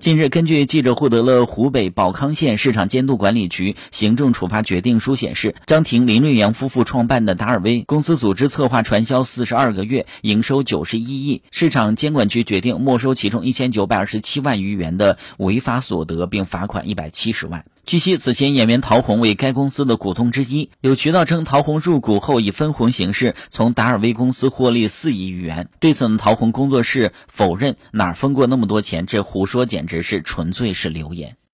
近日，根据记者获得了湖北保康县市场监督管理局行政处罚决定书显示，张婷、林瑞阳夫妇创办的达尔威公司组织策划传销四十二个月，营收九十一亿，市场监管局决定没收其中一千九百二十七万余元的违法所得，并罚款一百七十万。据悉，此前演员陶虹为该公司的股东之一。有渠道称，陶虹入股后以分红形式从达尔威公司获利四亿余元。对此，陶虹工作室否认哪儿分过那么多钱，这胡说，简直是纯粹是流言。